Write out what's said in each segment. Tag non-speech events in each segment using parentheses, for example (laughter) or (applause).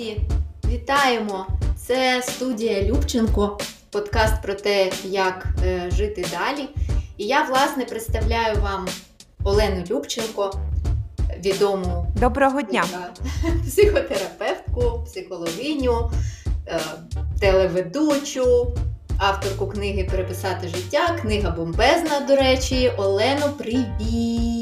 Друзі, вітаємо! Це студія Любченко, подкаст про те, як е, жити далі. І я, власне, представляю вам Олену Любченко, відому доброго (laughs) дня психотерапевтку, психологиню, е, телеведучу, авторку книги Переписати життя. Книга бомбезна, до речі. Олено, привіт!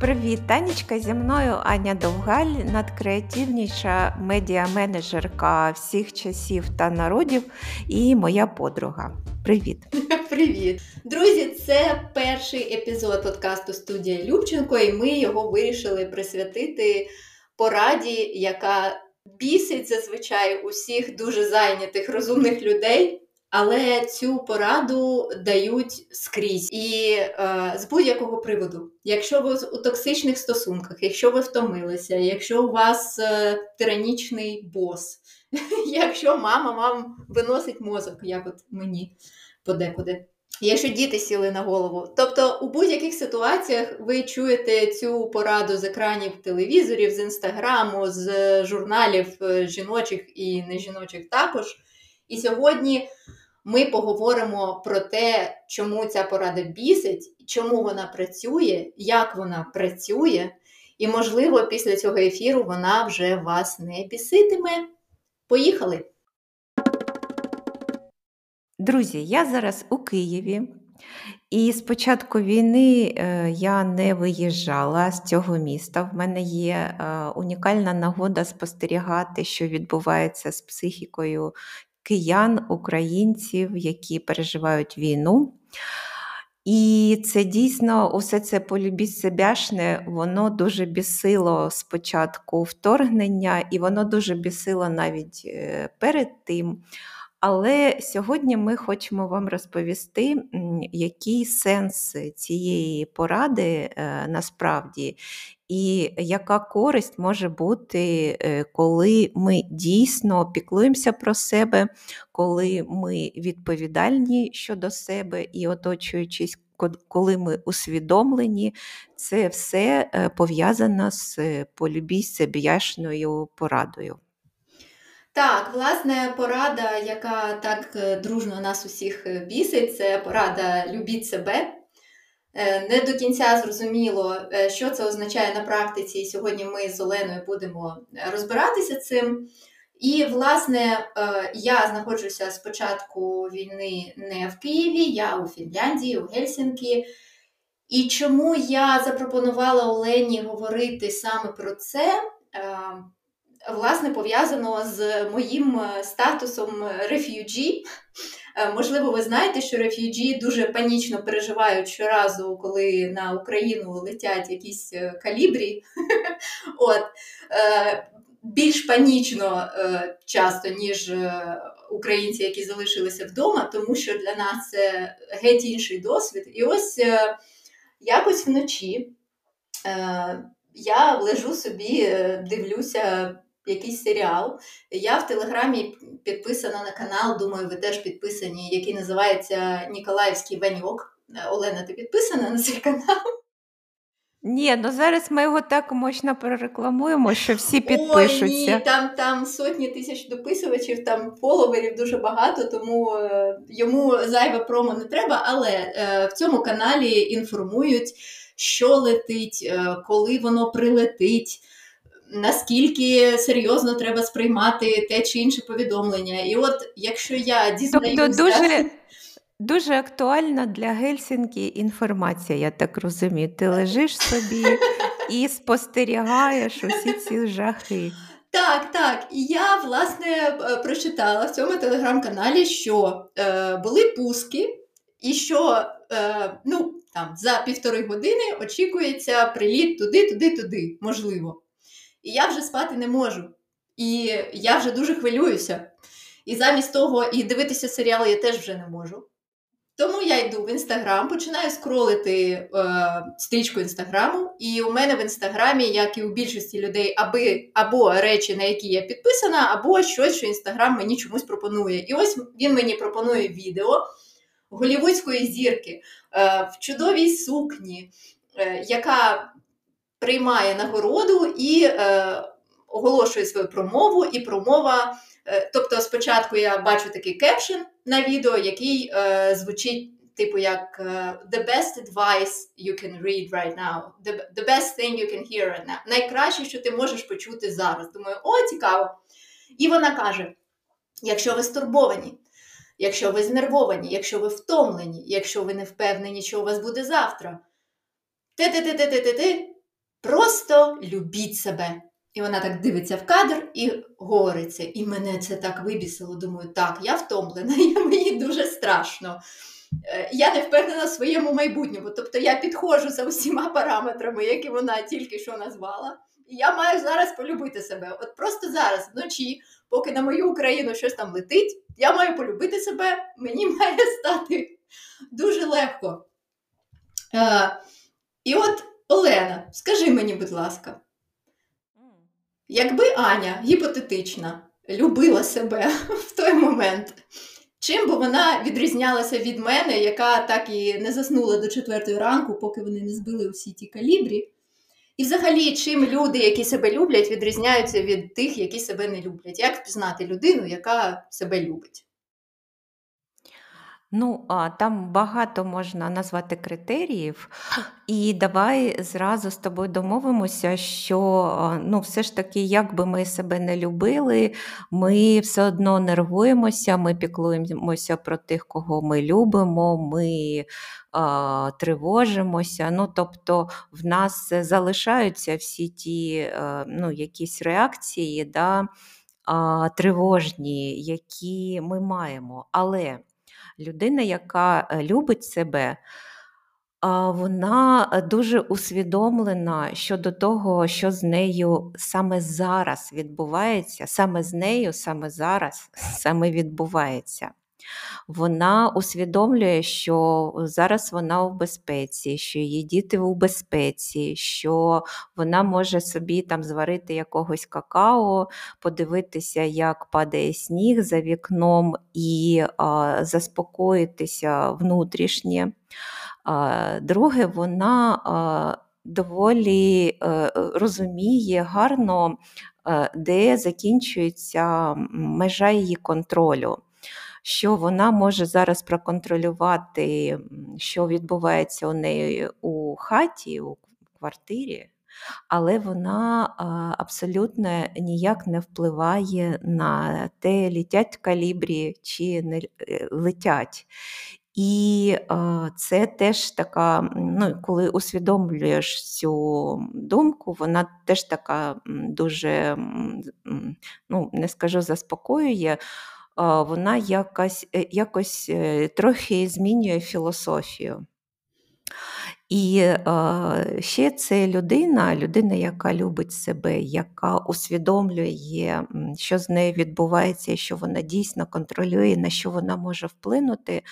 Привіт, Танечка, зі мною Аня Довгаль, надкреативніша медіа-менеджерка всіх часів та народів і моя подруга. Привіт. (laughs) Привіт. Друзі, це перший епізод подкасту Студія Любченко, і ми його вирішили присвятити пораді, яка бісить зазвичай усіх дуже зайнятих розумних людей. Але цю пораду дають скрізь і е, з будь-якого приводу. Якщо ви у токсичних стосунках, якщо ви втомилися, якщо у вас е, тиранічний бос, (laughs) якщо мама вам виносить мозок, як от мені подекуди. Якщо діти сіли на голову. Тобто у будь-яких ситуаціях ви чуєте цю пораду з екранів телевізорів, з інстаграму, з журналів е, жіночих і нежіночих також. І сьогодні ми поговоримо про те, чому ця порада бісить, чому вона працює, як вона працює, і, можливо, після цього ефіру вона вже вас не біситиме. Поїхали! Друзі, я зараз у Києві. І з початку війни е, я не виїжджала з цього міста. В мене є е, унікальна нагода спостерігати, що відбувається з психікою киян, українців, які переживають війну. І це дійсно усе це полюбіть себяшне, воно дуже бісило спочатку вторгнення, і воно дуже бісило навіть е, перед тим. Але сьогодні ми хочемо вам розповісти, який сенс цієї поради е, насправді, і яка користь може бути, е, коли ми дійсно піклуємося про себе, коли ми відповідальні щодо себе і оточуючись. Коли ми усвідомлені, це все е, пов'язано з полюбій себ'яшною порадою. Так, власне, порада, яка так е, дружно нас усіх е, бісить, це порада любіть себе. Е, не до кінця зрозуміло, що це означає на практиці. І сьогодні ми з Оленою будемо розбиратися цим. І, власне, я знаходжуся з початку війни не в Києві, я у Фінляндії, у Гельсінкі. І чому я запропонувала Олені говорити саме про це? власне пов'язано з моїм е, статусом реф'юджі. Е, можливо, ви знаєте, що реф'юджі дуже панічно переживають щоразу, коли на Україну летять якісь е, калібрі. (laughs) От. Більш панічно часто, ніж українці, які залишилися вдома, тому що для нас це геть інший досвід. І ось якось вночі я лежу собі, дивлюся якийсь серіал. Я в Телеграмі підписана на канал, думаю, ви теж підписані, який називається Ніколаївський Ваньок. Е, Олена, ти підписана на цей канал? Ні, ну зараз ми його так мощно прорекламуємо, що всі підпишуться. Ой, ні, Там там сотні тисяч дописувачів, там фоловерів дуже багато, тому е, йому зайве промо не треба. Але е, в цьому каналі інформують, що летить, е, коли воно прилетить наскільки серйозно треба сприймати те чи інше повідомлення. І от якщо я дізнаюся... Тобто дуже... Дуже актуальна для Гельсінкі інформація, я так розумію. Ти лежиш собі і спостерігаєш усі ці жахи. Так, так. І я, власне, е, прочитала в цьому телеграм-каналі, що е, були пуски, і що е, ну, там, за півтори години очікується приліт туди, туди, туди, можливо. І я вже спати не можу. І я вже дуже хвилююся. І замість того, і дивитися серіал я теж вже не можу. Тому я йду в інстаграм, починаю скролити е, стрічку інстаграму, і у мене в інстаграмі, як і у більшості людей, аби або речі, на які я підписана, або щось, що інстаграм мені чомусь пропонує. І ось він мені пропонує відео голівудської зірки е, в чудовій сукні, е, яка приймає нагороду і е, оголошує свою промову, і промова. Е, тобто, спочатку я бачу такий кепшн на відео, який е, звучить, типу, як е, The best advice you can read right now, the, the best thing you can hear right now. Найкраще, що ти можеш почути зараз. Думаю, о, цікаво. І вона каже: якщо ви стурбовані, якщо ви знервовані, якщо ви втомлені, якщо ви не впевнені, що у вас буде завтра, ти-ти-ти-ти-ти-ти, просто любіть себе. І вона так дивиться в кадр і говорить. І мене це так вибісило. Думаю, так, я втомлена, (laughs) і мені дуже страшно. Е, я не впевнена в своєму майбутньому. Тобто я підходжу за усіма параметрами, які вона тільки що назвала. І я маю зараз полюбити себе. От просто зараз, вночі, поки на мою Україну щось там летить, я маю полюбити себе, мені (laughs) має стати дуже легко. Е, І от, Олена, скажи мені, будь ласка. Якби Аня гіпотетична любила себе (laughs) в той момент, чим би вона відрізнялася від мене, яка так і не заснула до четвертої ранку, поки вони не збили усі ті калібрі? І взагалі, чим люди, які себе люблять, відрізняються від тих, які себе не люблять? Як впізнати людину, яка себе любить? Ну, а, там багато можна назвати критеріїв, і давай зразу з тобою домовимося, що ну, все ж таки, як би ми себе не любили, ми все одно нервуємося, ми піклуємося про тих, кого ми любимо, ми а, тривожимося. Ну, Тобто в нас залишаються всі ті а, ну, якісь реакції да, а, тривожні, які ми маємо. Але людина, яка е, любить себе, вона е, дуже усвідомлена щодо того, що з нею саме зараз відбувається, саме з нею, саме зараз саме відбувається вона усвідомлює, що зараз вона у безпеці, що її діти у безпеці, що вона може собі там зварити якогось какао, подивитися, як падає сніг за вікном, і а, заспокоїтися внутрішнє. А, Друге, вона а, доволі а, е, розуміє гарно, а, де закінчується межа її контролю що вона може зараз проконтролювати, що відбувається у неї у хаті, у квартирі, але вона абсолютно ніяк не впливає на те, літять калібрі чи не е, летять. І це теж така, ну, коли усвідомлюєш цю думку, вона теж така дуже, ну, не скажу, заспокоює вона якось, е, якось е, трохи змінює філософію. І е, ще це людина, людина, яка любить себе, яка усвідомлює, що з нею відбувається, що вона дійсно контролює, на що вона може вплинути,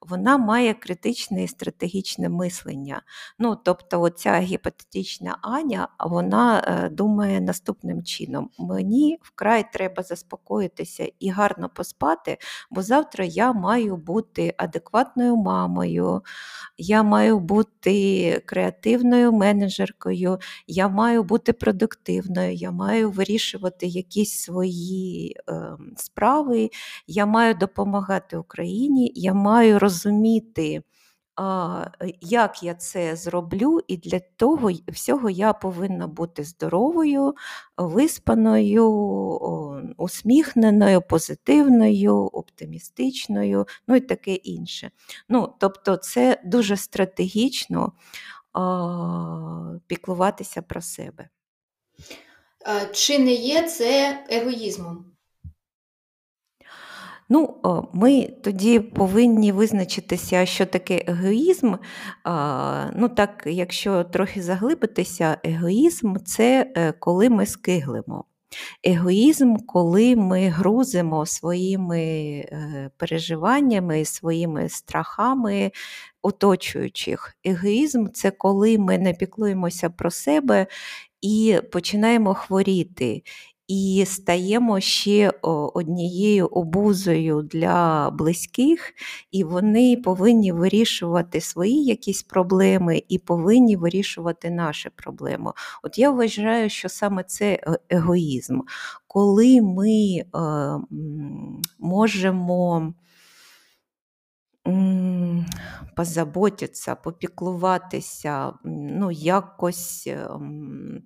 вона має критичне і стратегічне мислення. Ну, Тобто, оця гіпотетична Аня вона е, думає наступним чином: мені вкрай треба заспокоїтися і гарно поспати, бо завтра я маю бути адекватною мамою, я маю бути креативною менеджеркою, я маю бути продуктивною, я маю вирішувати якісь свої е, справи, я маю допомагати Україні, я маю розуміти. Як я це зроблю, і для того всього я повинна бути здоровою, виспаною, усміхненою, позитивною, оптимістичною, ну і таке інше. Ну, Тобто, це дуже стратегічно піклуватися про себе. Чи не є це егоїзмом? Ну, ми тоді повинні визначитися, що таке егоїзм. Ну, так, Якщо трохи заглибитися, егоїзм це е, коли ми скиглимо. Егоїзм, коли ми грузимо своїми е, переживаннями, своїми страхами оточуючих. Егоїзм це коли ми не піклуємося про себе і починаємо хворіти. І стаємо ще однією обузою для близьких, і вони повинні вирішувати свої якісь проблеми і повинні вирішувати наші проблеми. От я вважаю, що саме це е, егоїзм, коли ми е, можемо позаботитися, попіклуватися, ну, якось ем,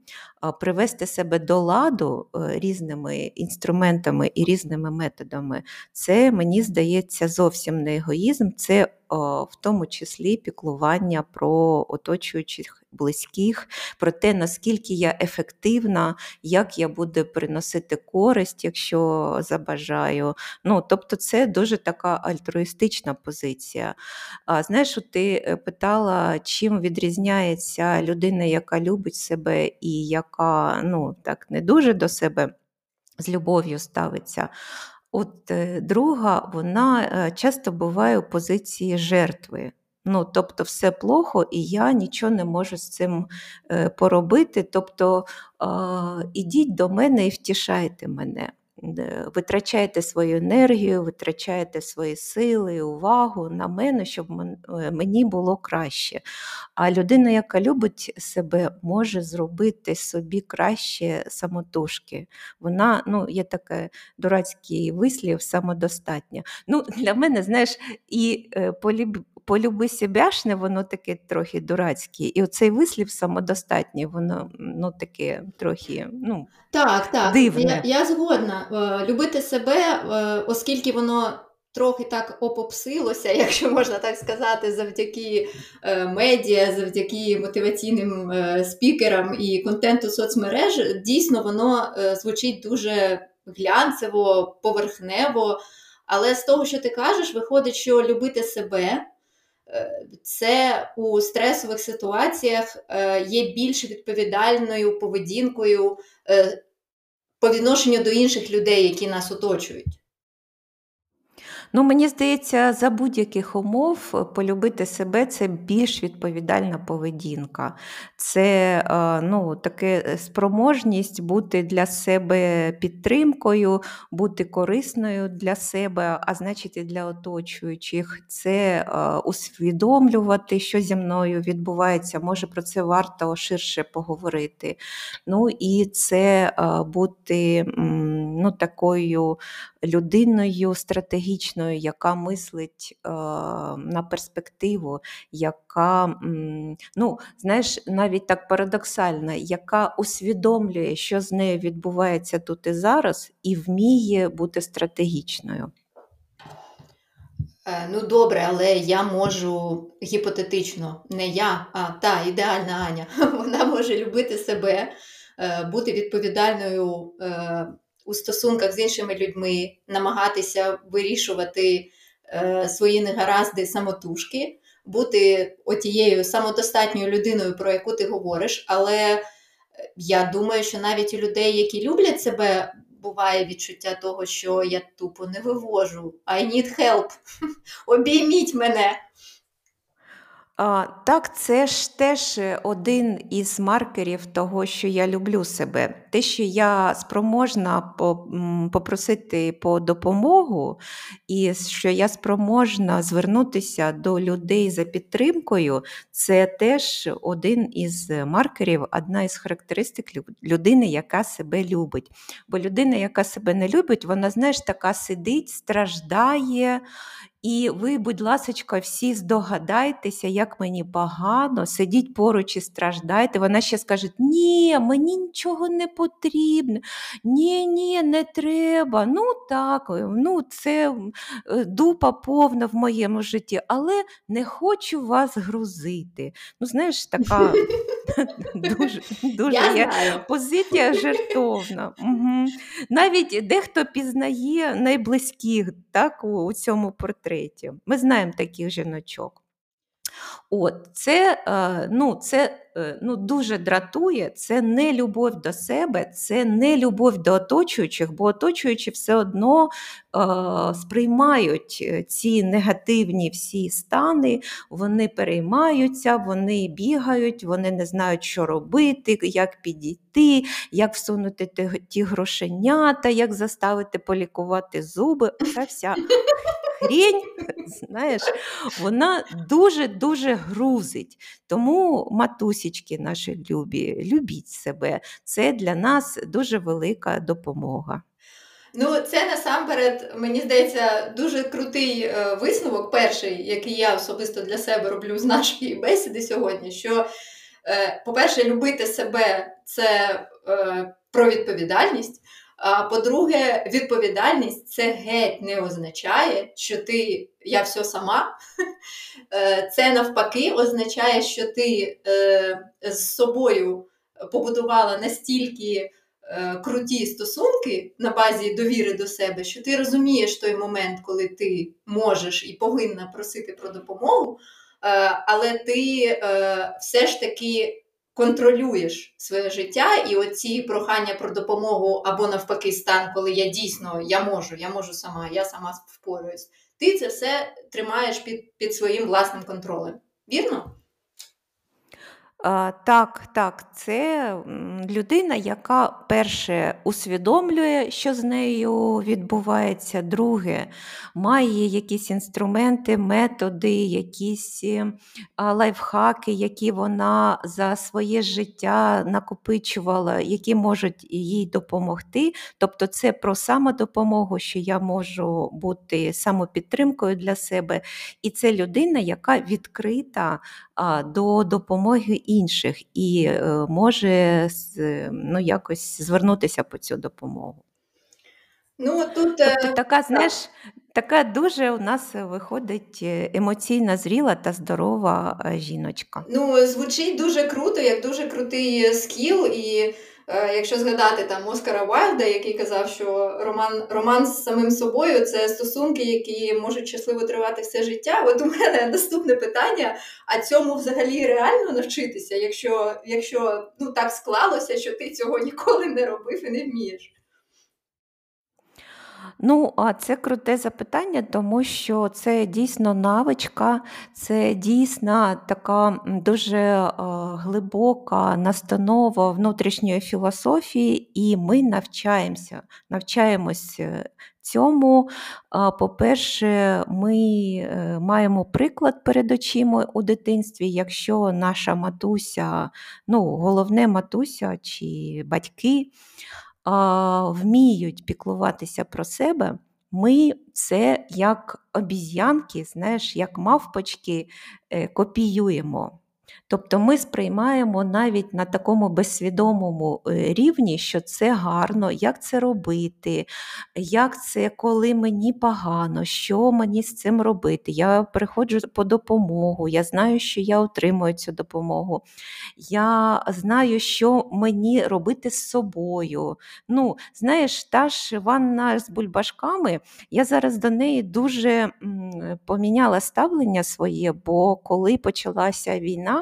привести себе до ладу е, різними інструментами і різними методами, це, мені здається, зовсім не егоїзм, це в тому числі піклування про оточуючих близьких, про те, наскільки я ефективна, як я буду приносити користь, якщо забажаю. Ну, Тобто, це дуже така альтруїстична позиція. А Знаєш, ти е, питала, чим відрізняється людина, яка любить себе і яка ну, так не дуже до себе з любов'ю ставиться. От е, друга, вона е, часто буває у позиції жертви. Ну, Тобто, все плохо, і я нічого не можу з цим е, поробити. Тобто, ідіть до мене і втішайте мене. Витрачайте свою енергію, витрачайте свої сили, увагу на мене, щоб мені було краще. А людина, яка любить себе, може зробити собі краще самотужки. Вона, ну, є такий дурацький вислів, самодостатня. Ну, Для мене, знаєш, і е, полюб... полюби себяшне, воно таке трохи дурацьке. І оцей вислів самодостатній, воно ну, таке трохи ну, так, так. дивне. Я, я згодна. Е, любити себе, е, оскільки воно трохи так опопсилося, (laughs) якщо можна так сказати, завдяки е, медіа, завдяки мотиваційним спікерам і контенту соцмереж, дійсно воно звучить дуже глянцево, поверхнево. Але з того, що ти кажеш, виходить, що любити себе. Це у стресових ситуаціях є більш відповідальною поведінкою по відношенню до інших людей, які нас оточують. Ну, Мені здається, за будь-яких умов е, полюбити себе це більш відповідальна поведінка. Це е, ну, таке е, спроможність бути для себе підтримкою, бути корисною для себе, а значить і для оточуючих. Це усвідомлювати, що зі мною відбувається. Може про це варто ширше поговорити. Ну і це бути ну, такою людиною стратегічною, яка мислить е, на перспективу, яка, ну, знаєш, навіть так парадоксальна, яка усвідомлює, що з нею відбувається тут і зараз, і вміє бути стратегічною. Е, ну, добре, але я можу гіпотетично, не я, а та ідеальна Аня. (laughs) Вона може любити себе, е, бути відповідальною е, у стосунках з іншими людьми, намагатися вирішувати е, свої негаразди самотужки, бути отією самодостатньою людиною, про яку ти говориш. Але е, я думаю, що навіть у людей, які люблять себе, буває відчуття того, що я тупо не вивожу. I need help. (laughs) Обійміть мене. Так, це ж теж е, один із маркерів того, що я люблю себе. Те, що я спроможна попросити по допомогу, і що я спроможна звернутися до людей за підтримкою, це теж один із маркерів, одна із характеристик людини, яка себе любить. Бо людина, яка себе не любить, вона, знаєш, така сидить, страждає. І ви, будь ласка, всі здогадайтеся, як мені погано, сидіть поруч і страждайте. Вона ще скаже: Ні, мені нічого не потрібно, ні, ні, не треба. Ну так, ну це дупа повна в моєму житті, але не хочу вас грузити. Ну, знаєш, така (laughs) дуже дуже є позиція жертовна. Навіть дехто пізнає найблизьких так, у цьому портреті. Ми знаємо таких жіночок. От, Це е, ну, це е, ну, дуже дратує, це не любов до себе, це не любов до оточуючих, бо оточуючі все одно е, сприймають е, ці негативні всі стани, вони переймаються, вони бігають, вони не знають, що робити, як підійти, як всунути ті грошенята, як заставити полікувати зуби. Оця вся (laughs) хрінь, знаєш, вона дуже-дуже грузить. Тому, матусічки наші любі, любіть себе. Це для нас дуже велика допомога. Ну, це насамперед, мені здається, дуже крутий е, висновок, перший, який я особисто для себе роблю з нашої бесіди сьогодні. Що, е, по-перше, любити себе це е, про відповідальність. А по-друге, відповідальність це геть не означає, що ти я все сама. (laughs) Е, це навпаки означає, що ти е, з собою побудувала настільки е, круті стосунки на базі довіри до себе, що ти розумієш той момент, коли ти можеш і повинна просити про допомогу, але ти все ж таки контролюєш своє життя, і оці прохання про допомогу або навпаки стан, коли я дійсно я можу, я можу сама, я сама впораюсь. Ти це все тримаєш під, під своїм власним контролем. Вірно? Так, так, це людина, яка перше усвідомлює, що з нею відбувається, друге, має якісь інструменти, методи, якісь е, лайфхаки, які вона за своє життя накопичувала, які можуть їй допомогти. Тобто, це про самодопомогу, що я можу бути самопідтримкою для себе. І це людина, яка відкрита до допомоги інших і е, може ну, якось звернутися по цю допомогу. Ну, тут... Е, тобто така, знаєш, така дуже у нас виходить емоційна емоційно зріла та здорова жіночка. Ну, звучить дуже круто, як дуже крутий скіл і. Е, якщо згадати там Оскара Вайлда, який казав, що роман роман з самим собою це стосунки, які можуть щасливо тривати все життя. От у мене наступне питання: а цьому взагалі реально навчитися, якщо якщо ну так склалося, що ти цього ніколи не робив і не вмієш? Ну, а це круте запитання, тому що це дійсно навичка, це дійсно така дуже е, глибока настанова внутрішньої філософії, і ми навчаємося, навчаємось е, цьому. По-перше, ми е, маємо приклад перед очима у дитинстві, якщо наша матуся, ну, головне матуся чи батьки вміють піклуватися про себе, ми це як обіз'янки, знаєш, як мавпочки е, копіюємо. Тобто ми сприймаємо навіть на такому безсвідомому е, рівні, що це гарно, як це робити, як це, коли мені погано, що мені з цим робити. Я приходжу по допомогу, я знаю, що я отримую цю допомогу. Я знаю, що мені робити з собою. Ну, Знаєш, та ж ванна з бульбашками, я зараз до неї дуже поміняла ставлення своє, бо коли почалася війна,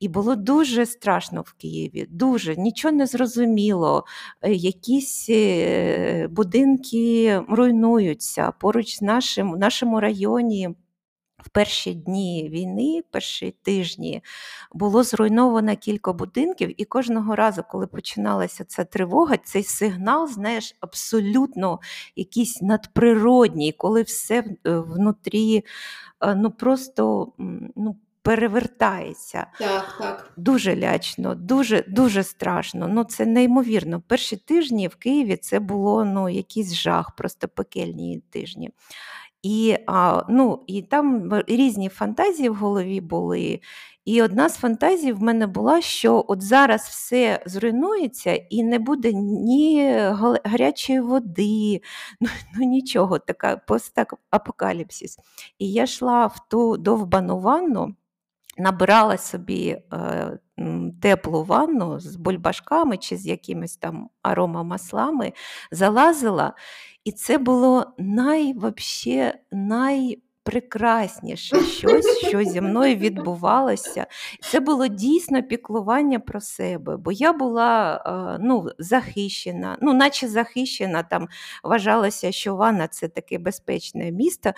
і було дуже страшно в Києві, дуже нічого не зрозуміло. Е, якісь е, будинки руйнуються поруч з нашим в нашому районі. В перші дні війни, перші тижні, було зруйновано кілька будинків, і кожного разу, коли починалася ця тривога, цей сигнал, знаєш, абсолютно якийсь надприродній, коли все е, внутрі ну просто ну, перевертається. Так, так. Дуже лячно, дуже дуже страшно. Ну Це неймовірно. Перші тижні в Києві це було ну, якийсь жах, просто пекельні тижні. І а, ну, і там різні фантазії в голові були. І одна з фантазій в мене була, що от зараз все зруйнується і не буде ні гарячої води, (laughs) ну ну нічого, така постапокаліпсис. І я йшла в ту довбану ванну набирала собі е, теплу ванну з бульбашками чи з якимись там аромамаслами, залазила, і це було най, вообще, най найпрекрасніше щось, що зі мною (laughs) відбувалося. Це було дійсно піклування про себе, бо я була е, ну, захищена, ну, наче захищена, там вважалося, що ванна це таке безпечне місто.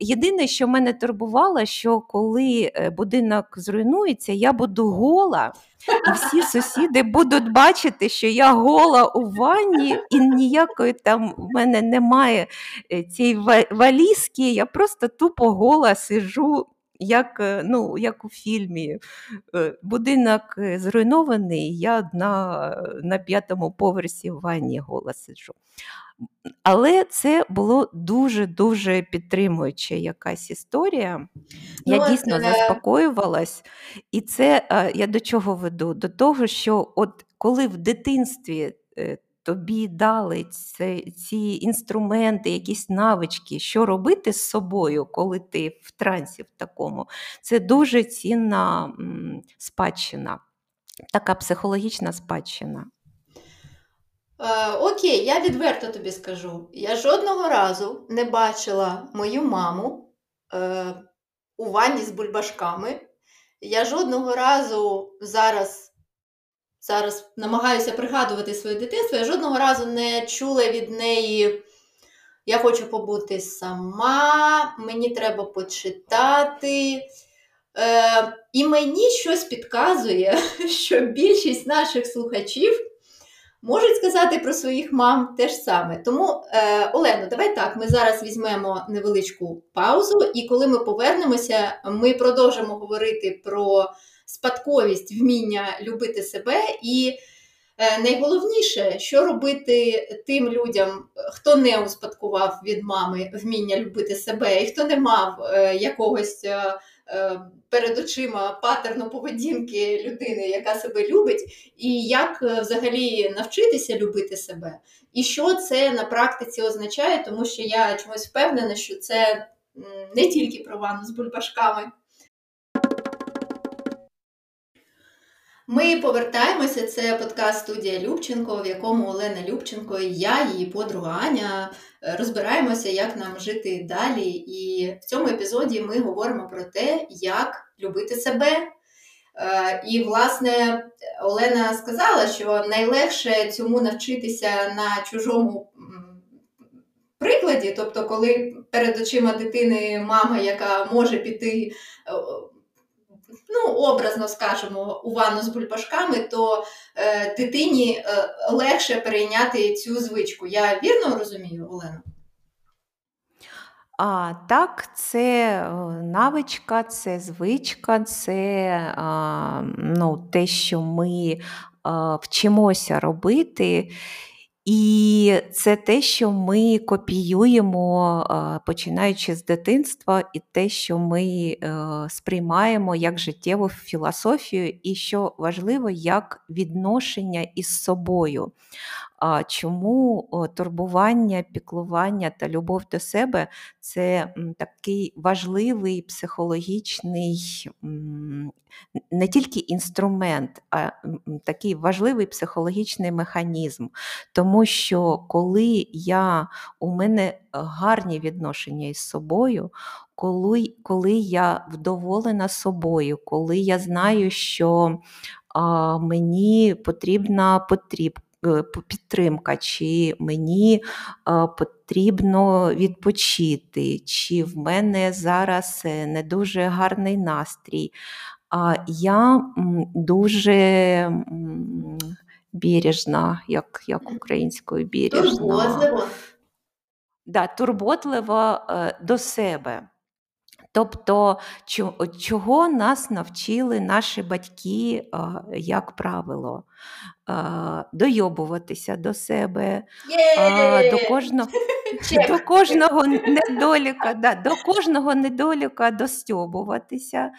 Єдине, що мене турбувало, що коли е, будинок зруйнується, я буду гола. І всі сусіди будуть бачити, що я гола у ванні, і ніякої там в мене немає е, цієї валізки, я просто тупо гола сижу, як е, ну, як у фільмі. Е, будинок зруйнований, я одна на п'ятому поверсі в ванні гола сиджу. Але це було дуже-дуже підтримуюча якась історія. Я ну, дійсно це... заспокоювалась, і це я до чого веду? До того, що от коли в дитинстві е, тобі дали ці, ці інструменти, якісь навички, що робити з собою, коли ти в трансі в такому, це дуже цінна спадщина, така психологічна спадщина. Е, окей, я відверто тобі скажу. Я жодного разу не бачила мою маму е, у ванні з бульбашками. Я жодного разу зараз зараз намагаюся пригадувати своє дитинство, я жодного разу не чула від неї. Я хочу побути сама, мені треба почитати. Е, І мені щось підказує, (laughs) що більшість наших слухачів можуть сказати про своїх мам те ж саме. Тому, е, Олено, давай так, ми зараз візьмемо невеличку паузу, і коли ми повернемося, ми продовжимо говорити про спадковість, вміння любити себе і. Е, найголовніше, що робити тим людям, хто не успадкував від мами вміння любити себе, і хто не мав е, якогось е, перед очима патерну поведінки людини, яка себе любить, і як взагалі навчитися любити себе. І що це на практиці означає, тому що я чомусь впевнена, що це не тільки про ванну з бульбашками. Ми повертаємося. Це подкаст студія Любченко, в якому Олена Любченко і я, її подруга Аня, розбираємося, як нам жити далі. І в цьому епізоді ми говоримо про те, як любити себе. Е, і, власне, Олена сказала, що найлегше цьому навчитися на чужому прикладі, тобто, коли перед очима дитини мама, яка може піти е, ну, образно скажемо, у ванну з бульбашками, то е, дитині е, легше перейняти цю звичку. Я вірно розумію, Олена? А, Так, це навичка, це звичка, це а, ну, те, що ми а, вчимося робити. І це те, що ми копіюємо, починаючи з дитинства, і те, що ми е, сприймаємо як життєву філософію, і що важливо, як відношення із собою. Чому турбування, піклування та любов до себе це такий важливий психологічний не тільки інструмент, а такий важливий психологічний механізм. Тому що коли я, у мене гарні відношення із собою, коли коли я вдоволена собою, коли я знаю, що а, мені потрібна потріб, підтримка, чи мені е, потрібно відпочити, чи в мене зараз е, не дуже гарний настрій. Я дуже бережна, як як українською бережна. Турботливо. Да, турботливо до себе. Тобто, чого нас навчили наші батьки, як правило, дойобуватися до себе, до кожного (laughs) до кожного недоліка, да, до кожного недоліка достьобуватися,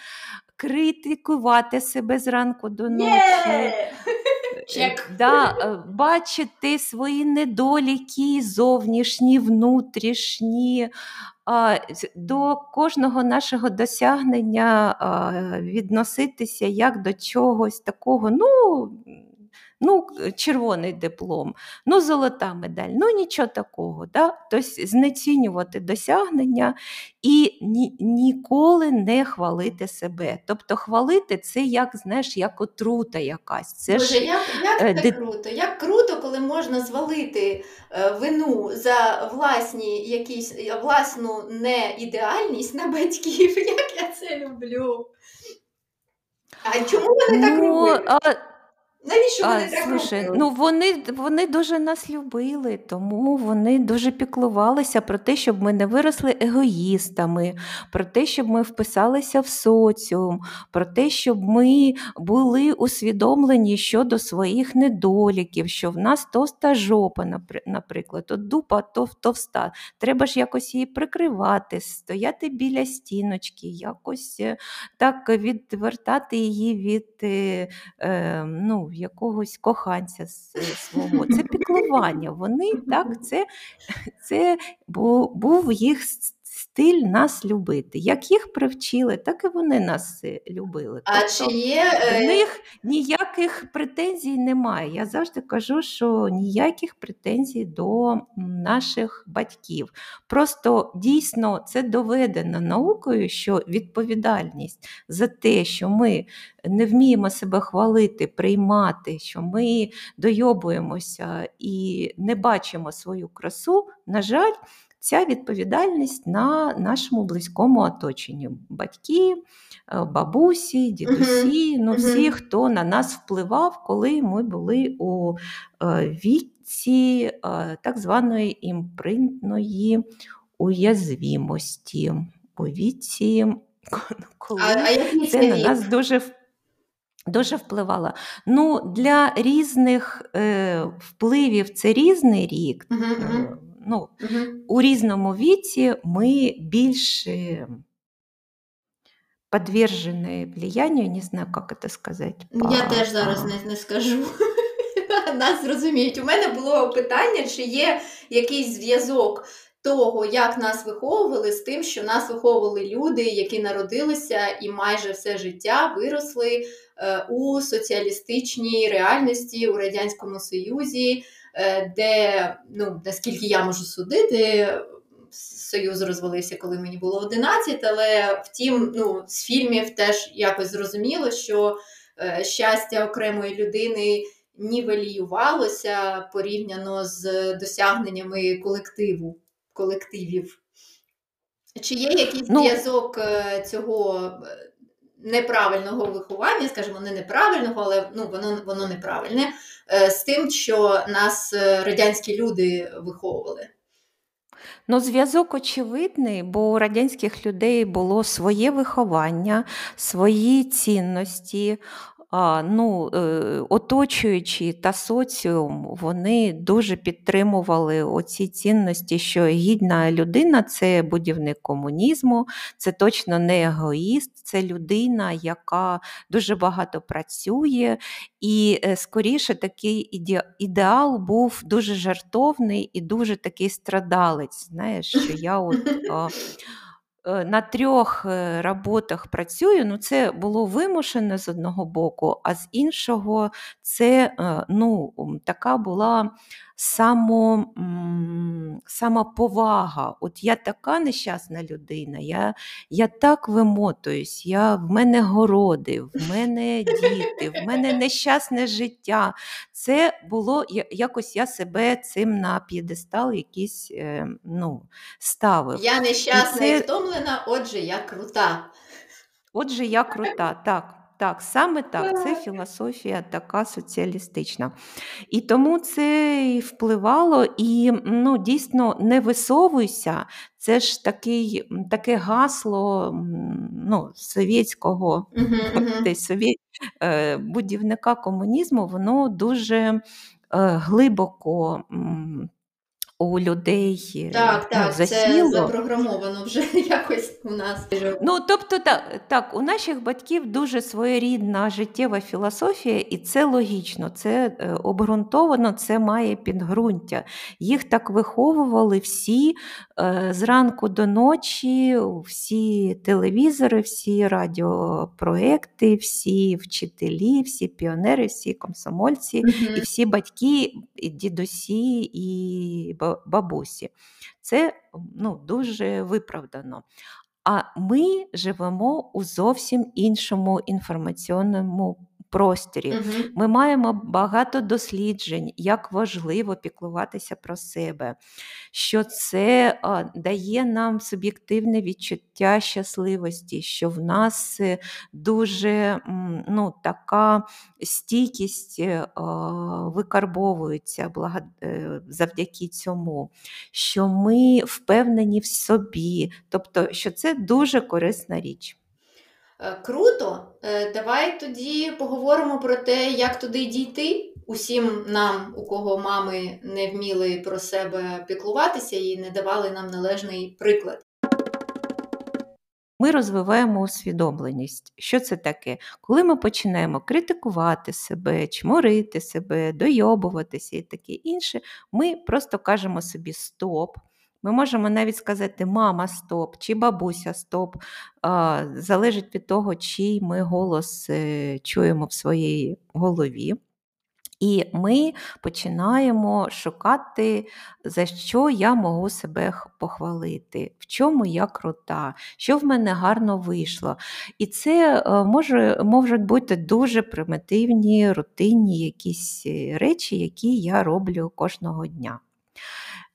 критикувати себе зранку до ночі. (laughs) Чек. Да, е, Бачити свої недоліки, зовнішні, внутрішні, до кожного нашого досягнення відноситися як до чогось такого, ну, ну, червоний диплом, ну, золота медаль, ну нічого такого. Да? Тобто знецінювати досягнення і ні, ніколи не хвалити себе. Тобто хвалити це як знаєш, як отрута якась. Це Боже, ж, як, як е, це круто, як круто, коли можна звалити е, вину за власні якісь, е, власну неідеальність на батьків. (laughs) Як я це люблю. А чому вони так ну, робили? А, Навіщо А, вони так слушай, робили? ну вони, вони дуже нас любили, тому вони дуже піклувалися про те, щоб ми не виросли егоїстами, про те, щоб ми вписалися в соціум, про те, щоб ми були усвідомлені щодо своїх недоліків, що в нас товста жопа, наприклад, от дупа тов- товста. Треба ж якось її прикривати, стояти біля стіночки, якось е, так відвертати її від. е, е, ну, якогось коханця е, свого. Це (laughs) піклування. Вони так, це, це був їх стиль нас любити. Як їх привчили, так і вони нас е, любили. А Тобто чи є в е, них ніяких претензій немає. Я завжди кажу, що ніяких претензій до наших батьків. Просто дійсно це доведено наукою, що відповідальність за те, що ми не вміємо себе хвалити, приймати, що ми дойобуємося і не бачимо свою красу, на жаль, ця відповідальність на нашому близькому оточенні. Батьки, е, бабусі, дідусі, ну всі, хто на нас впливав, коли ми були у е, віці е, так званої імпринтної уязвімості. У віці, (laughs) коли а, це на нас дуже в- дуже впливало. Ну, для різних е, впливів це різний рік. Мгм, ну, мгм. у різному віці ми більш е, подвержены влиянию, не знаю, як це сказати. Я теж зараз не, не скажу. (laughs) Нас зрозуміють. У мене було питання, чи є якийсь зв'язок того, як нас виховували, з тим, що нас виховували люди, які народилися і майже все життя виросли е, у соціалістичній реальності у Радянському Союзі, де, ну, наскільки я можу судити, Союз розвалився, коли мені було 11, але втім, ну, з фільмів теж якось зрозуміло, що е, щастя окремої людини нівеліювалося порівняно з досягненнями колективу, колективів. Чи є якийсь Ну, зв'язок е, цього е, неправильного виховання, скажімо, не неправильного, але ну, воно, воно неправильне, е, з тим, що нас е, радянські люди виховували? Ну, зв'язок очевидний, бо у радянських людей було своє виховання, свої цінності. Ну, е, оточуючі та соціум, вони дуже підтримували оці цінності, що гідна людина це будівник комунізму, це точно не егоїст, це людина, яка дуже багато працює, і е, скоріше такий ідеал був дуже жартовний і дуже такий страдалець. Знаєш, що я от. (laughs) е, на трьох е, роботах працюю, ну це було вимушене з одного боку, а з іншого це е, ну, така була само, м, самоповага. От я така нещасна людина, я, я так вимотуюсь, я, в мене городи, в мене діти, в мене нещасне життя. Це було якось я себе цим на п'єдестал якийсь е, ну, ставив. Я нещасна і, це- втомлена, отже, я крута. Отже, я крута. Так, так, саме так. Це філософія така соціалістична. І тому це і впливало, і ну, дійсно не висовуйся. Це ж такий, таке гасло ну, совєтського е, будівника комунізму, воно дуже е, глибоко у людей Так, ну, так, це запрограмовано вже (laughs) якось у нас. Ну, тобто, так, так, у наших батьків дуже своєрідна життєва філософія, і це логічно, це е, обґрунтовано, це має підґрунтя. Їх так виховували всі е, зранку до ночі, всі телевізори, всі радіопроекти, всі вчителі, всі піонери, всі комсомольці, і всі батьки, і дідусі, і бабусі. Це ну, дуже виправдано. А ми живемо у зовсім іншому інформаційному просторі. Мгм. Ми маємо багато досліджень, як важливо піклуватися про себе, що це а, дає нам суб'єктивне відчуття щасливості, що в нас е, дуже ну, така стійкість е, а, викарбовується блага- е, завдяки цьому, що ми впевнені в собі, тобто, що це дуже корисна річ. Е, Круто. Е, Давай тоді поговоримо про те, як туди дійти. Усім нам, у кого мами не вміли про себе піклуватися і не давали нам належний приклад. Ми розвиваємо усвідомленість. Що це таке? Коли ми починаємо критикувати себе, чморити себе, дойобуватися і таке інше, ми просто кажемо собі стоп. Ми можемо навіть сказати мама стоп чи бабуся стоп. Залежить від того, чий ми голос е, чуємо в своїй голові. І ми починаємо шукати, за що я можу себе похвалити, в чому я крута, що в мене гарно вийшло. І це е, може, можуть бути дуже примітивні, рутинні якісь е, речі, які я роблю кожного дня.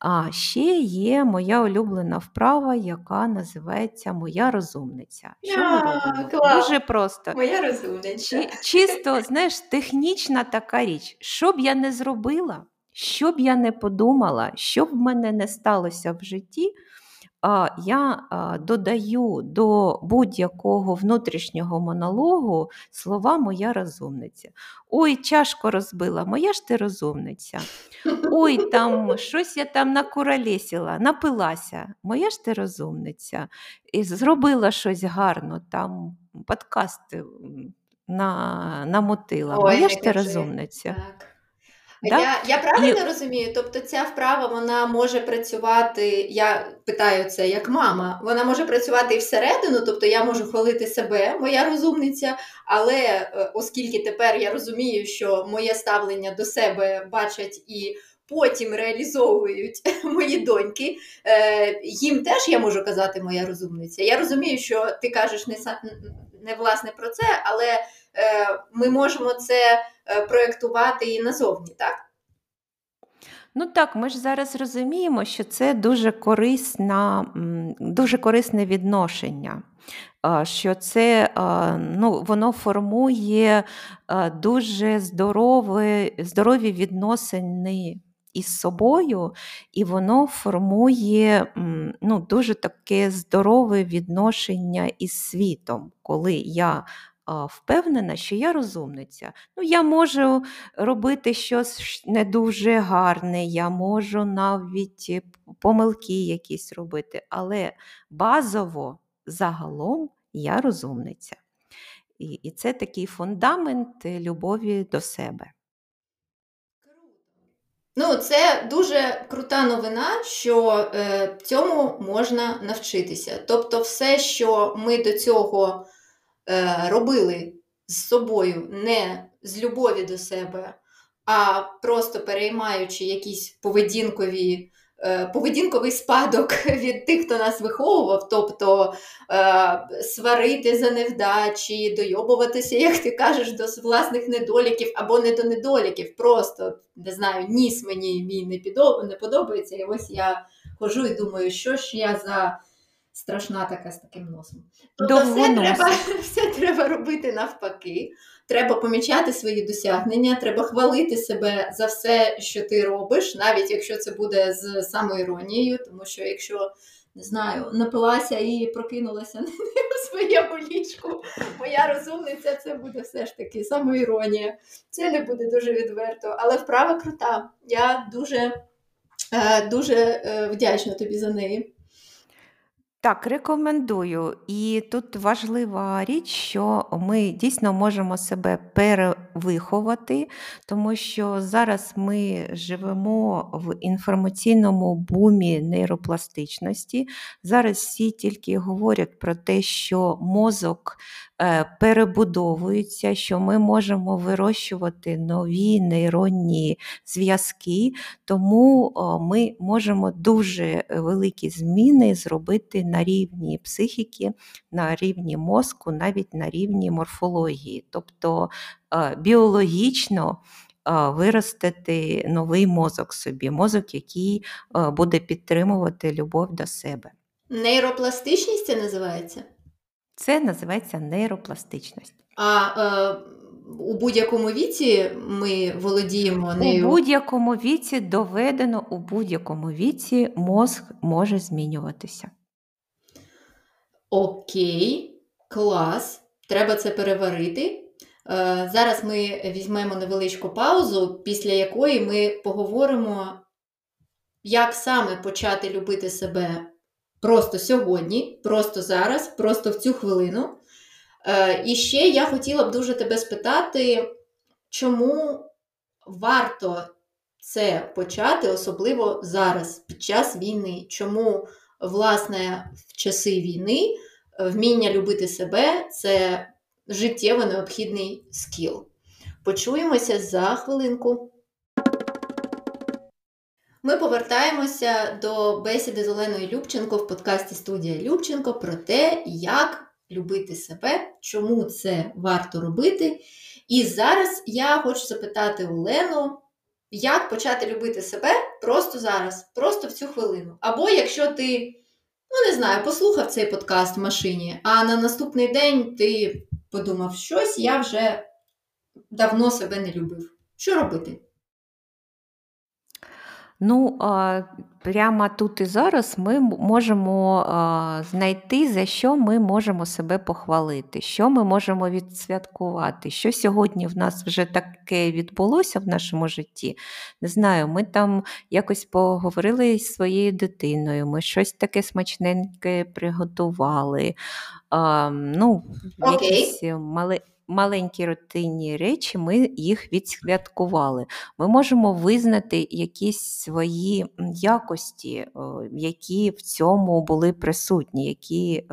А ще є моя улюблена вправа, яка називається Моя розумниця. Що ми А, робимо? клас! Дуже просто. Моя розумниця. Чи, чисто, (laughs) знаєш, технічна така річ. Що б я не зробила, що б я не подумала, що б в мене не сталося в житті, я додаю до будь-якого внутрішнього монологу слова моя розумниця. Ой, чашку розбила, моя ж ти розумниця. Ой, там щось я там накуралесила, напилася, моя ж ти розумниця. І зробила щось гарно, там подкаст на, намотила. Ой, моя ж ти розумниця. Так. Да? Я, я правильно розумію? Тобто ця вправа вона може працювати, я питаю це як мама, вона може працювати і всередину, тобто я можу хвалити себе, моя розумниця, але е, оскільки тепер я розумію, що моє ставлення до себе бачать і потім реалізовують (laughs) мої доньки, е, їм теж я можу казати моя розумниця. Я розумію, що ти кажеш не, не власне про це, але ми можемо це е, проєктувати і назовні, так? Ну так, ми ж зараз розуміємо, що це дуже корисна, дуже корисне відношення. Що це ну, воно формує дуже здорові, здорові відносини із собою, і воно формує ну, дуже таке здорове відношення із світом, коли я впевнена, що я розумниця. Ну, я можу робити щось не дуже гарне, я можу навіть е, помилки якісь робити, але базово загалом я розумниця. І, і це такий фундамент е, любові до себе. Ну, це дуже крута новина, що е, цьому можна навчитися. Тобто, все, що ми до цього робили з собою, не з любові до себе, а просто переймаючи якісь поведінкові. е, Поведінковий спадок (laughs) від тих, хто нас виховував, тобто е, сварити за невдачі, дойобуватися, як ти кажеш, до власних недоліків або не до недоліків, просто не знаю, ніс мені мій не подобається, і ось я хожу і думаю, що ж я за страшна така з таким носом. Тобто все треба, (laughs) все треба робити навпаки. Треба помічати свої досягнення, треба хвалити себе за все, що ти робиш, навіть якщо це буде з самоіронією, тому що якщо не знаю, напилася і прокинулася (laughs) у своєму ліжку, моя розумниця, це буде все ж таки самоіронія. Це не буде дуже відверто, але вправа крута. Я дуже Е, Дуже е, вдячна тобі за неї. Так, рекомендую. І тут важлива річ, що ми дійсно можемо себе перевиховати, тому що зараз ми живемо в інформаційному бумі нейропластичності. Зараз всі тільки говорять про те, що мозок е, перебудовується, що ми можемо вирощувати нові нейронні зв'язки, тому ми можемо дуже великі зміни зробити на рівні психіки, на рівні мозку, навіть на рівні морфології. Тобто е, біологічно е, виростити новий мозок собі, мозок, який е, буде підтримувати любов до себе. Нейропластичність це називається? Це називається нейропластичність. А е, у будь-якому віці ми володіємо нею? У будь-якому віці доведено, у будь-якому віці мозк може змінюватися. Окей, клас. Треба це переварити. Е, зараз ми візьмемо невеличку паузу, після якої ми поговоримо, як саме почати любити себе просто сьогодні, просто зараз, просто в цю хвилину. Е, і ще я хотіла б дуже тебе спитати, чому варто це почати, особливо зараз, під час війни. Чому власне, в часи війни е, вміння любити себе це життєво необхідний скіл. Почуємося за хвилинку. Ми повертаємося до бесіди з Оленою Любченко в подкасті Студія Любченко про те, як любити себе, чому це варто робити. І зараз я хочу запитати Олену, як почати любити себе просто зараз, просто в цю хвилину. Або якщо ти, ну не знаю, послухав цей подкаст в машині, а на наступний день ти подумав, щось я вже давно себе не любив. Що робити? Ну, прямо тут і зараз ми можемо знайти, за що ми можемо себе похвалити, що ми можемо відсвяткувати, що сьогодні в нас вже таке відбулося в нашому житті. Не знаю, ми там якось поговорили з своєю дитиною, ми щось таке смачненьке приготували. ну, okay. якісь мали маленькі рутинні речі, ми їх відсвяткували. Ми можемо визнати якісь свої якості, які в цьому були присутні, які е,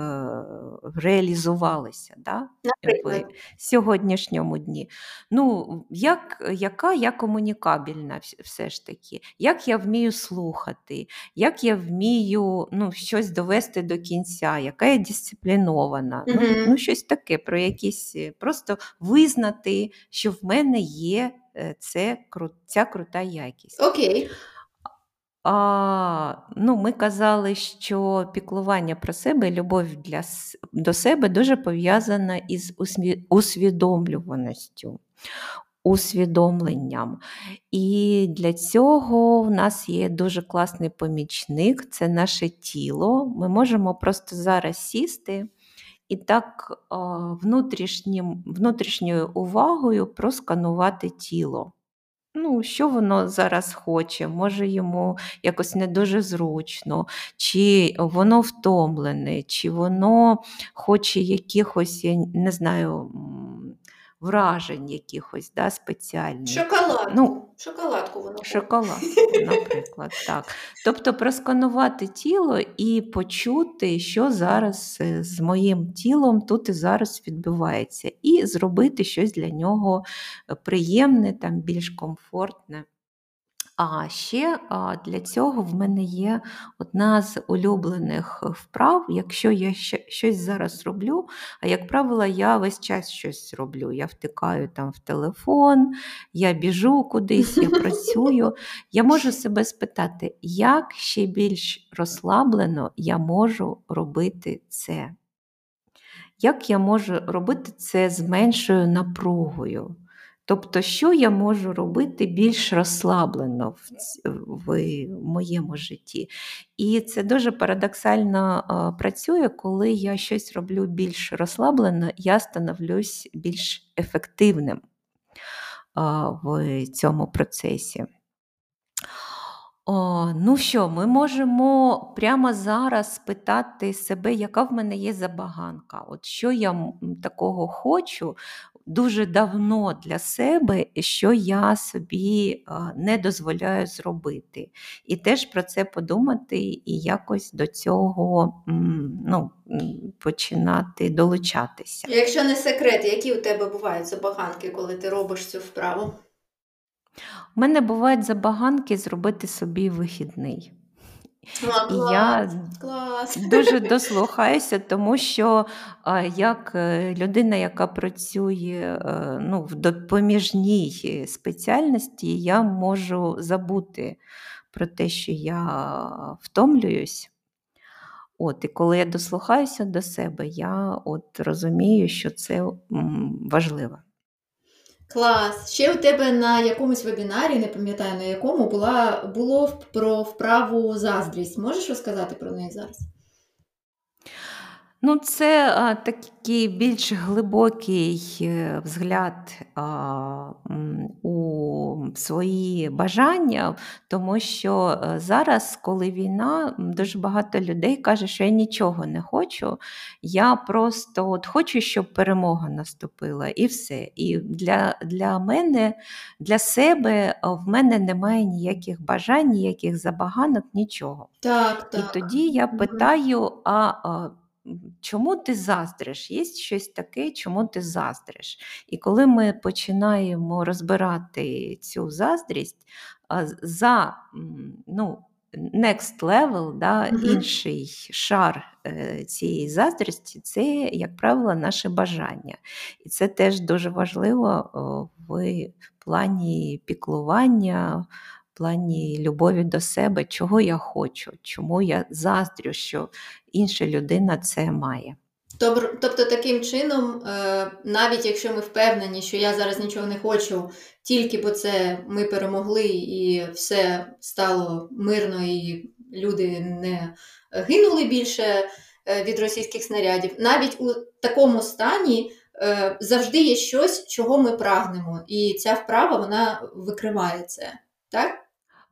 реалізувалися да? в сьогоднішньому дні. Ну, як, Яка я комунікабельна все ж таки, як я вмію слухати, як я вмію ну, щось довести до кінця, яка я дисциплінована, mm-hmm. ну, ну, щось таке про якісь просто просто визнати, що в мене є е, це, ця крута якість. Окей. А, ну, Ми казали, що піклування про себе, любов для, до себе дуже пов'язана із усвідомлюваністю, усвідомленням. І для цього в нас є дуже класний помічник це наше тіло. Ми можемо просто зараз сісти і так внутрішнім, внутрішньою увагою просканувати тіло. Ну, Що воно зараз хоче, може йому якось не дуже зручно, чи воно втомлене, чи воно хоче якихось, я не знаю, вражень якихось да, спеціальних. Шоколадку. Ну, Шоколадку воно. Шоколадку, наприклад. (laughs) так. Тобто просканувати тіло і почути, що зараз е, з моїм тілом тут і зараз відбувається, і зробити щось для нього е, приємне, там, більш комфортне. А ще для цього в мене є одна з улюблених вправ. Якщо я щось зараз роблю, а як правило, я весь час щось роблю. Я втикаю там в телефон, я біжу кудись, я працюю. Я можу себе спитати, як ще більш розслаблено я можу робити це? Як я можу робити це з меншою напругою? Тобто, що я можу робити більш розслаблено в, в моєму житті. І це дуже парадоксально працює, коли я щось роблю більш розслаблено, я становлюсь більш ефективним в цьому процесі. О, ну що, ми можемо прямо зараз спитати себе, яка в мене є забаганка. От що я такого хочу дуже давно для себе, що я собі не дозволяю зробити. І теж про це подумати і якось до цього ну, починати долучатися. Якщо не секрет, які у тебе бувають забаганки, коли ти робиш цю вправу? У мене бувають забаганки зробити собі вихідний. Клас, я клас. дуже (laughs) дослухаюся, тому що як е, людина, яка працює е, ну, в допоміжній спеціальності, я можу забути про те, що я втомлююсь. От, І коли я дослухаюся до себе, я от розумію, що це важливо. Клас. Ще у тебе на якомусь вебінарі, не пам'ятаю на якому, була, було про вправу заздрість. Можеш розказати про неї зараз? Ну, це а, такий більш глибокий е, взгляд а, у свої бажання, тому що е, зараз, коли війна, дуже багато людей каже, що я нічого не хочу. Я просто от хочу, щоб перемога наступила, і все. І для для мене, для себе в мене немає ніяких бажань, ніяких забаганок, нічого. Так, так. І тоді я питаю, а чому ти заздриш? Є щось таке, чому ти заздриш? І коли ми починаємо розбирати цю заздрість, за ну, next level, да, угу. інший шар е, цієї заздрості, це, як правило, наше бажання. І це теж дуже важливо в плані піклування плані любові до себе, чого я хочу, чому я заздрю, що інша людина це має. Тобто, таким чином, е, навіть якщо ми впевнені, що я зараз нічого не хочу, тільки бо це ми перемогли і все стало мирно, і люди не гинули більше е, від російських снарядів, навіть у такому стані е, завжди є щось, чого ми прагнемо, і ця вправа вона викриває це. Так?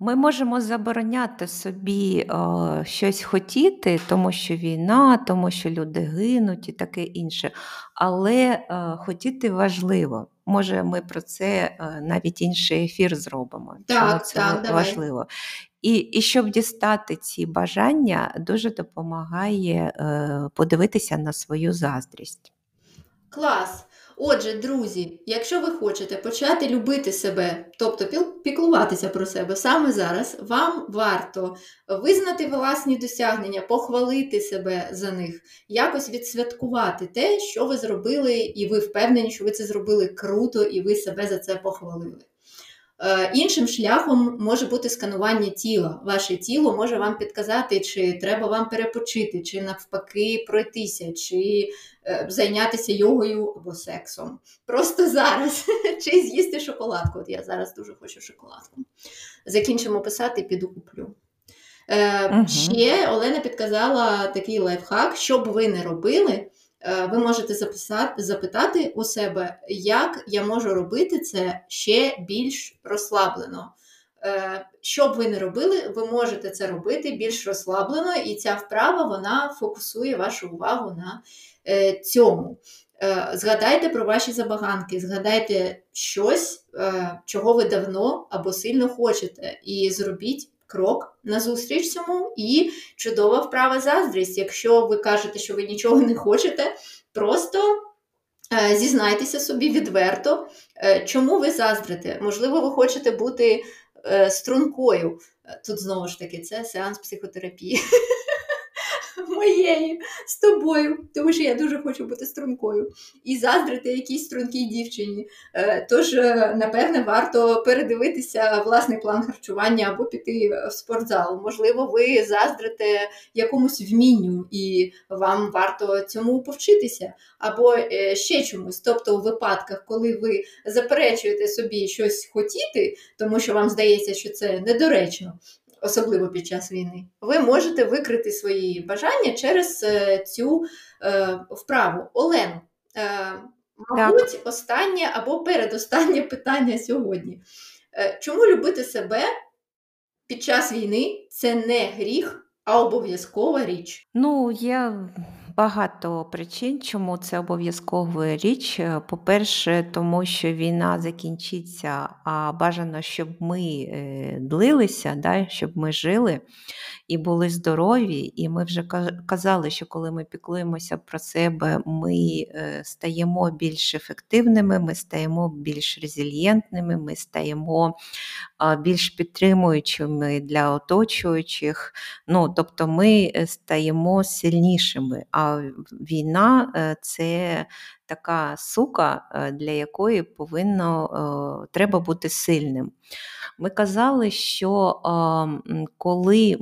Ми можемо забороняти собі о, е, щось хотіти, тому що війна, тому що люди гинуть і таке інше. Але о, е, хотіти важливо. Може, ми про це е, навіть інший ефір зробимо. Так, Чому це так, важливо. Давай. І і щоб дістати ці бажання, дуже допомагає подивитися на свою заздрість. Клас. Отже, друзі, якщо ви хочете почати любити себе, тобто піклуватися про себе саме зараз, вам варто визнати власні досягнення, похвалити себе за них, якось відсвяткувати те, що ви зробили, і ви впевнені, що ви це зробили круто, і ви себе за це похвалили. Е, іншим шляхом може бути сканування тіла. Ваше тіло може вам підказати, чи треба вам перепочити, чи навпаки пройтися, чи е, зайнятися йогою або сексом. Просто зараз, (laughs) чи з'їсти шоколадку. От я зараз дуже хочу шоколадку. Закінчимо писати, піду куплю. Е, угу. Ще Олена підказала такий лайфхак, що б ви не робили. Е, ви можете записати, запитати у себе, як я можу робити це ще більш розслаблено. Е, що б ви не робили, ви можете це робити більш розслаблено, і ця вправа вона фокусує вашу увагу на е, цьому. Згадайте про ваші забаганки, згадайте щось, чого ви давно або сильно хочете, і зробіть крок назустріч цьому і чудова вправа заздрість. Якщо ви кажете, що ви нічого не хочете, просто е, зізнайтеся собі відверто, е, чому ви заздрите. Можливо, ви хочете бути е, стрункою. Тут знову ж таки це сеанс психотерапії. (laughs) моєї з тобою, тому що я дуже хочу бути стрункою і заздрити якійсь стрункій дівчині. Е, тож, е, напевне, варто передивитися власний план харчування або піти в спортзал. Можливо, ви заздрите якомусь вмінню, і вам варто цьому повчитися, або е, ще чомусь. Тобто, у випадках, коли ви заперечуєте собі щось хотіти, тому що вам здається, що це недоречно особливо під час війни, ви можете викрити свої бажання через е, цю е, вправу. Олен, е, мабуть, так. останнє або передостаннє питання сьогодні. Чому любити себе під час війни це не гріх, а обов'язкова річ? Ну, є багато причин, чому це обов'язкова річ. По-перше, тому що війна закінчиться, а бажано, щоб ми е, длилися, да, щоб ми жили і були здорові. І ми вже казали, що коли ми піклуємося про себе, ми е, стаємо більш ефективними, ми стаємо більш резильєнтними, ми стаємо більш підтримуючими для оточуючих. Ну, Тобто ми е, стаємо сильнішими. Війна е, це така сука, для якої повинно треба бути сильним. Ми казали, що коли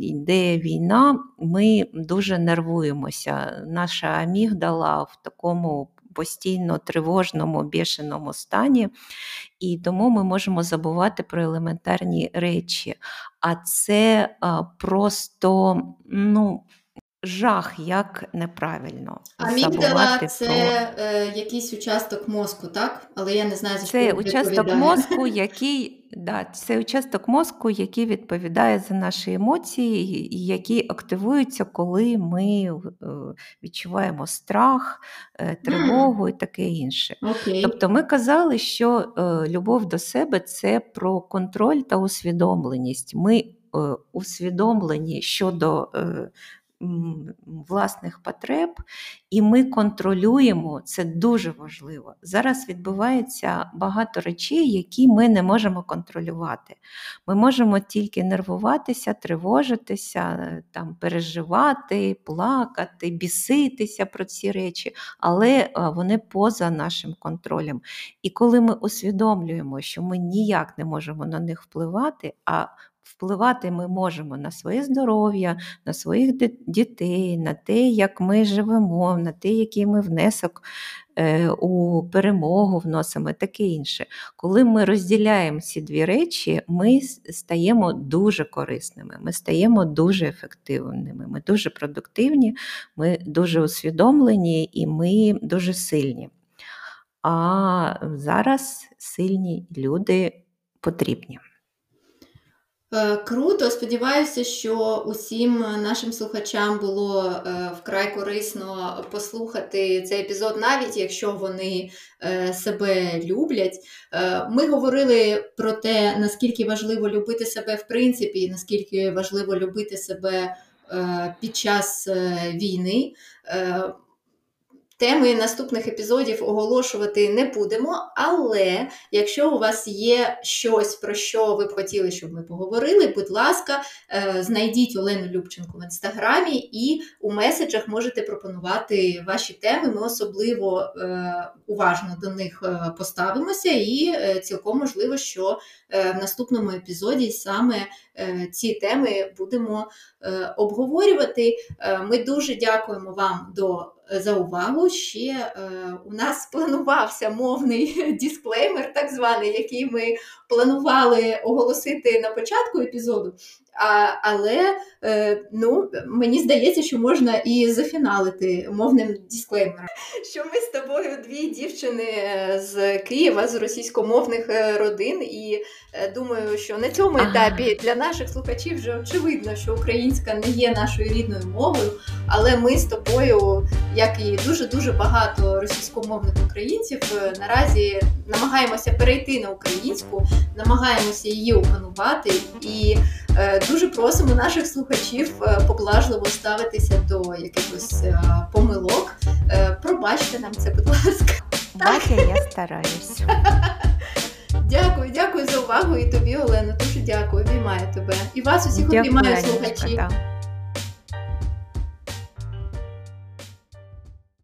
йде війна, ми дуже нервуємося. Наша амігдала в такому постійно тривожному, бішеному стані, і тому ми можемо забувати про елементарні речі. А це просто, ну, жах, як неправильно. Амігдала це про... е, якийсь участок мозку, так? Але я не знаю, за що Це участок мозку, (laughs) який да, це участок мозку, який відповідає за наші емоції, і які активуються, коли ми е, відчуваємо страх, е, тривогу і таке інше. Okay. Тобто ми казали, що е, любов до себе це про контроль та усвідомленість. Ми усвідомлені щодо власних потреб, і ми контролюємо це дуже важливо. Зараз відбувається багато речей, які ми не можемо контролювати. Ми можемо тільки нервуватися, тривожитися, там, переживати, плакати, біситися про ці речі, але вони поза нашим контролем. І коли ми усвідомлюємо, що ми ніяк не можемо на них впливати, а Впливати ми можемо на своє здоров'я, на своїх дітей, на те, як ми живемо, на те, який ми внесок е, у перемогу вносимо, таке інше. Коли ми розділяємо ці дві речі, ми стаємо дуже корисними, ми стаємо дуже ефективними, ми дуже продуктивні, ми дуже усвідомлені і ми дуже сильні. А зараз сильні люди потрібні. Е, круто, сподіваюся, що усім нашим слухачам було е, вкрай корисно послухати цей епізод, навіть якщо вони е, себе люблять. Ми говорили про те, наскільки важливо любити себе в принципі, і наскільки важливо любити себе під час війни. Теми наступних епізодів оголошувати не будемо, але якщо у вас є щось, про що ви б хотіли, щоб ми поговорили, будь ласка, е, знайдіть Олену Любченко в інстаграмі і у меседжах можете пропонувати ваші теми. Ми особливо е, уважно до них е, поставимося, і цілком можливо, що в наступному епізоді саме ці теми будемо обговорювати. Ми дуже дякуємо вам до за увагу. Ще е, у нас планувався мовний (laughs) дисклеймер, так званий, який ми планували оголосити на початку епізоду. А, Але е, ну, мені здається, що можна і зафіналити мовним дисклеймером. Що ми з тобою дві дівчини е, з Києва, з російськомовних е, родин, і е, думаю, що на цьому етапі для наших слухачів вже очевидно, що українська не є нашою рідною мовою, але ми з тобою, як і дуже дуже багато російськомовних українців, наразі намагаємося перейти на українську, намагаємося її опанувати і. Е, дуже просимо наших слухачів е, поблажливо ставитися до якихось е, помилок. Пробачте нам це, будь ласка. Бачите, я стараюсь. (laughs) Дякую, дякую за увагу і тобі, Олена. Дуже дякую. Обіймаю тебе. І вас усіх обіймаю слухачі.